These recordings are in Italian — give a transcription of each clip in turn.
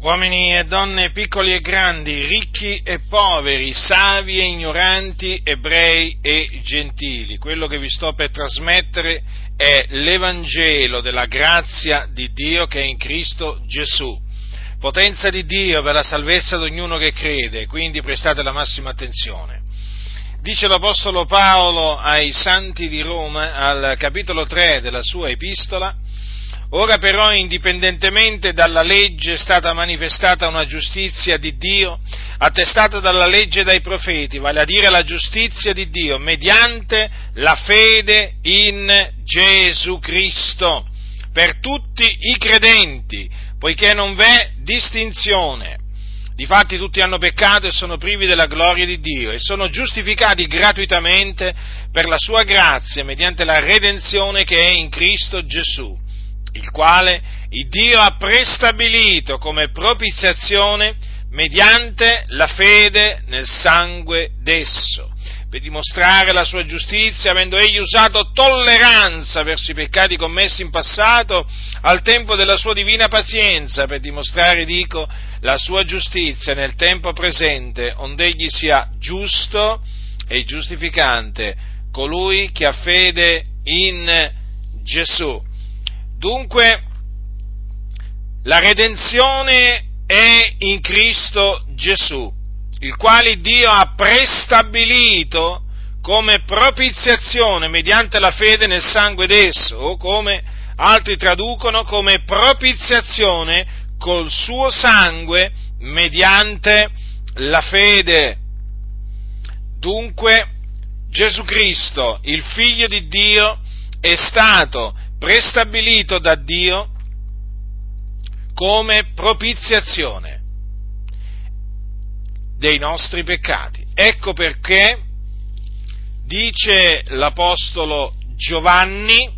uomini e donne piccoli e grandi, ricchi e poveri, savi e ignoranti, ebrei e gentili. Quello che vi sto per trasmettere è l'Evangelo della grazia di Dio che è in Cristo Gesù. Potenza di Dio per la salvezza di ognuno che crede, quindi prestate la massima attenzione. Dice l'Apostolo Paolo ai Santi di Roma, al capitolo 3 della sua epistola, Ora però, indipendentemente dalla legge, è stata manifestata una giustizia di Dio, attestata dalla legge e dai profeti, vale a dire la giustizia di Dio, mediante la fede in Gesù Cristo, per tutti i credenti, poiché non v'è distinzione. Difatti tutti hanno peccato e sono privi della gloria di Dio e sono giustificati gratuitamente per la sua grazia mediante la redenzione che è in Cristo Gesù il quale il Dio ha prestabilito come propiziazione mediante la fede nel sangue d'esso, per dimostrare la sua giustizia, avendo egli usato tolleranza verso i peccati commessi in passato, al tempo della sua divina pazienza, per dimostrare, dico, la sua giustizia nel tempo presente, onde egli sia giusto e giustificante colui che ha fede in Gesù. Dunque, la redenzione è in Cristo Gesù, il quale Dio ha prestabilito come propiziazione mediante la fede nel sangue d'esso, o come altri traducono come propiziazione col suo sangue mediante la fede. Dunque Gesù Cristo, il figlio di Dio, è stato prestabilito da Dio come propiziazione dei nostri peccati. Ecco perché dice l'Apostolo Giovanni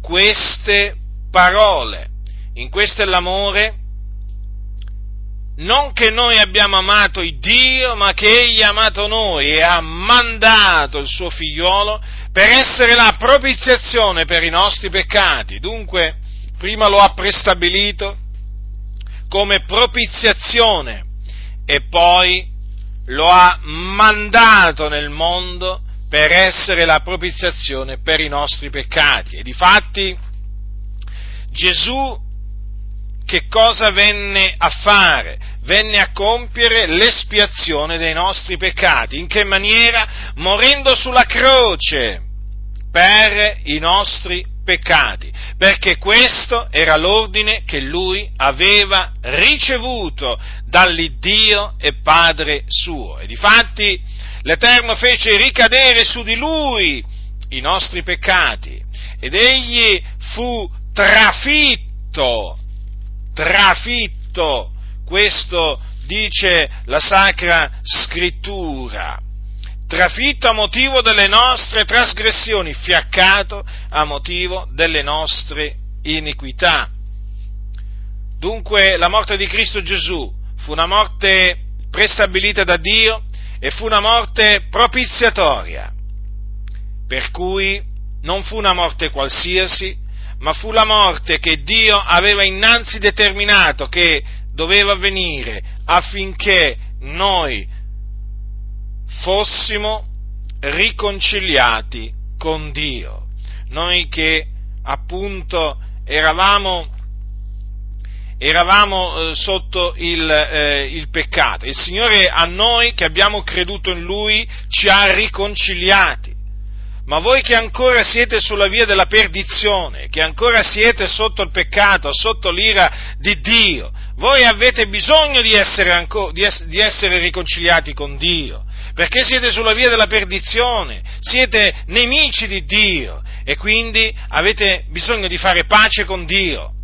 queste parole. In questo è l'amore, non che noi abbiamo amato il Dio, ma che Egli ha amato noi e ha mandato il suo figliolo per essere la propiziazione per i nostri peccati. Dunque, prima lo ha prestabilito come propiziazione e poi lo ha mandato nel mondo per essere la propiziazione per i nostri peccati. E difatti Gesù che cosa venne a fare? Venne a compiere l'espiazione dei nostri peccati. In che maniera? Morendo sulla croce per i nostri peccati, perché questo era l'ordine che lui aveva ricevuto dall'Iddio e Padre suo. E difatti l'Eterno fece ricadere su di lui i nostri peccati ed egli fu trafitto trafitto, questo dice la Sacra Scrittura, trafitto a motivo delle nostre trasgressioni, fiaccato a motivo delle nostre iniquità. Dunque la morte di Cristo Gesù fu una morte prestabilita da Dio e fu una morte propiziatoria, per cui non fu una morte qualsiasi, ma fu la morte che Dio aveva innanzi determinato che doveva avvenire affinché noi fossimo riconciliati con Dio. Noi che appunto eravamo, eravamo eh, sotto il, eh, il peccato. Il Signore a noi che abbiamo creduto in Lui ci ha riconciliati ma voi che ancora siete sulla via della perdizione, che ancora siete sotto il peccato, sotto l'ira di Dio, voi avete bisogno di essere, ancora, di essere, di essere riconciliati con Dio, perché siete sulla via della perdizione, siete nemici di Dio e quindi avete bisogno di fare pace con Dio.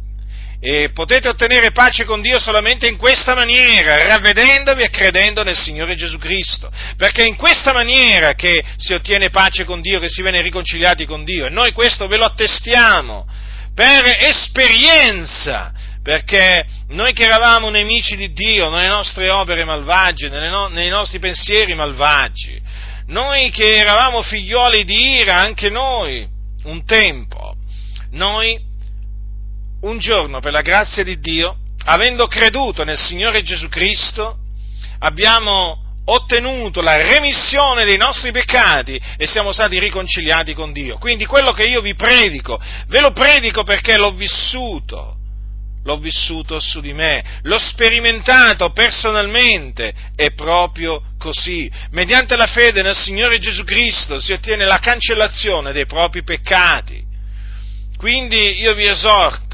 E potete ottenere pace con Dio solamente in questa maniera, ravvedendovi e credendo nel Signore Gesù Cristo, perché è in questa maniera che si ottiene pace con Dio, che si viene riconciliati con Dio, e noi questo ve lo attestiamo per esperienza, perché noi che eravamo nemici di Dio nelle nostre opere malvagie, no, nei nostri pensieri malvagi, noi che eravamo figlioli di ira, anche noi, un tempo, noi un giorno, per la grazia di Dio, avendo creduto nel Signore Gesù Cristo, abbiamo ottenuto la remissione dei nostri peccati e siamo stati riconciliati con Dio. Quindi quello che io vi predico, ve lo predico perché l'ho vissuto, l'ho vissuto su di me, l'ho sperimentato personalmente, è proprio così. Mediante la fede nel Signore Gesù Cristo si ottiene la cancellazione dei propri peccati. Quindi io vi esorto,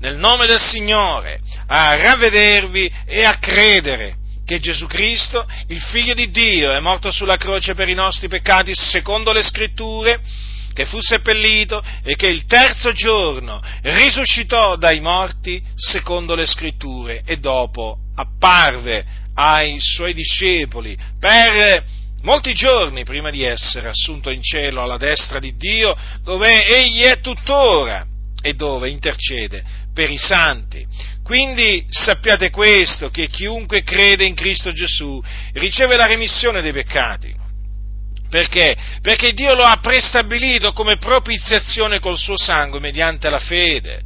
nel nome del Signore, a ravvedervi e a credere che Gesù Cristo, il Figlio di Dio, è morto sulla croce per i nostri peccati secondo le scritture, che fu seppellito e che il terzo giorno risuscitò dai morti secondo le scritture e dopo apparve ai suoi discepoli per molti giorni prima di essere assunto in cielo alla destra di Dio, dove egli è tuttora e dove intercede per i santi. Quindi sappiate questo, che chiunque crede in Cristo Gesù riceve la remissione dei peccati. Perché? Perché Dio lo ha prestabilito come propiziazione col suo sangue mediante la fede.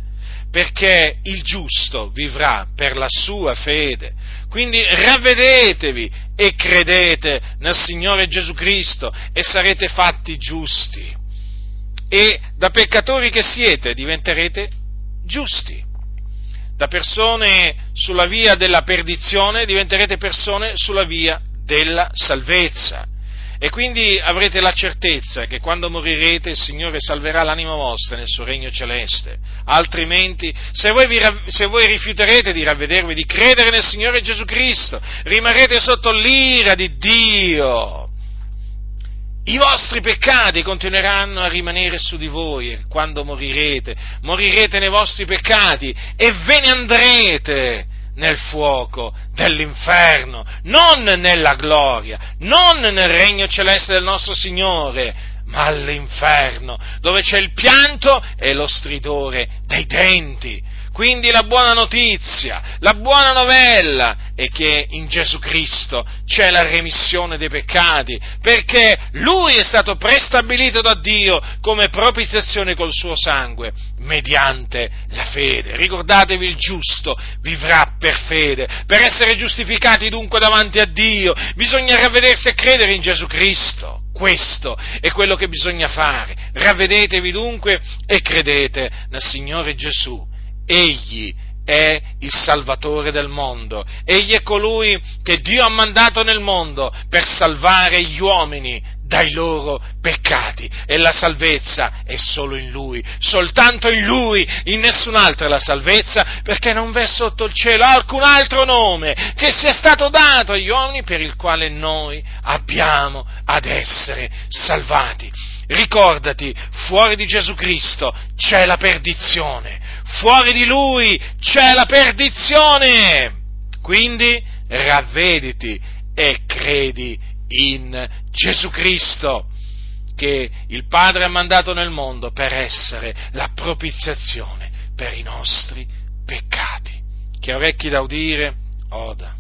Perché il giusto vivrà per la sua fede. Quindi ravvedetevi e credete nel Signore Gesù Cristo e sarete fatti giusti. E da peccatori che siete diventerete giusti. Da persone sulla via della perdizione diventerete persone sulla via della salvezza. E quindi avrete la certezza che quando morirete il Signore salverà l'anima vostra nel suo regno celeste. Altrimenti, se voi, vi, se voi rifiuterete di ravvedervi, di credere nel Signore Gesù Cristo, rimarrete sotto l'ira di Dio. I vostri peccati continueranno a rimanere su di voi quando morirete, morirete nei vostri peccati e ve ne andrete nel fuoco dell'inferno, non nella gloria, non nel regno celeste del nostro Signore, ma all'inferno, dove c'è il pianto e lo stridore dei denti. Quindi la buona notizia, la buona novella è che in Gesù Cristo c'è la remissione dei peccati, perché Lui è stato prestabilito da Dio come propiziazione col suo sangue, mediante la fede. Ricordatevi il giusto vivrà per fede. Per essere giustificati dunque davanti a Dio bisogna ravvedersi e credere in Gesù Cristo. Questo è quello che bisogna fare. Ravvedetevi dunque e credete nel Signore Gesù Egli è il Salvatore del mondo, Egli è colui che Dio ha mandato nel mondo per salvare gli uomini dai loro peccati. E la salvezza è solo in Lui, soltanto in Lui, in nessun altro è la salvezza, perché non v'è sotto il cielo alcun altro nome che sia stato dato agli uomini per il quale noi abbiamo ad essere salvati. Ricordati, fuori di Gesù Cristo c'è la perdizione, fuori di Lui c'è la perdizione. Quindi ravvediti e credi in Gesù Cristo che il Padre ha mandato nel mondo per essere la propiziazione per i nostri peccati. Chi ha orecchi da udire, oda.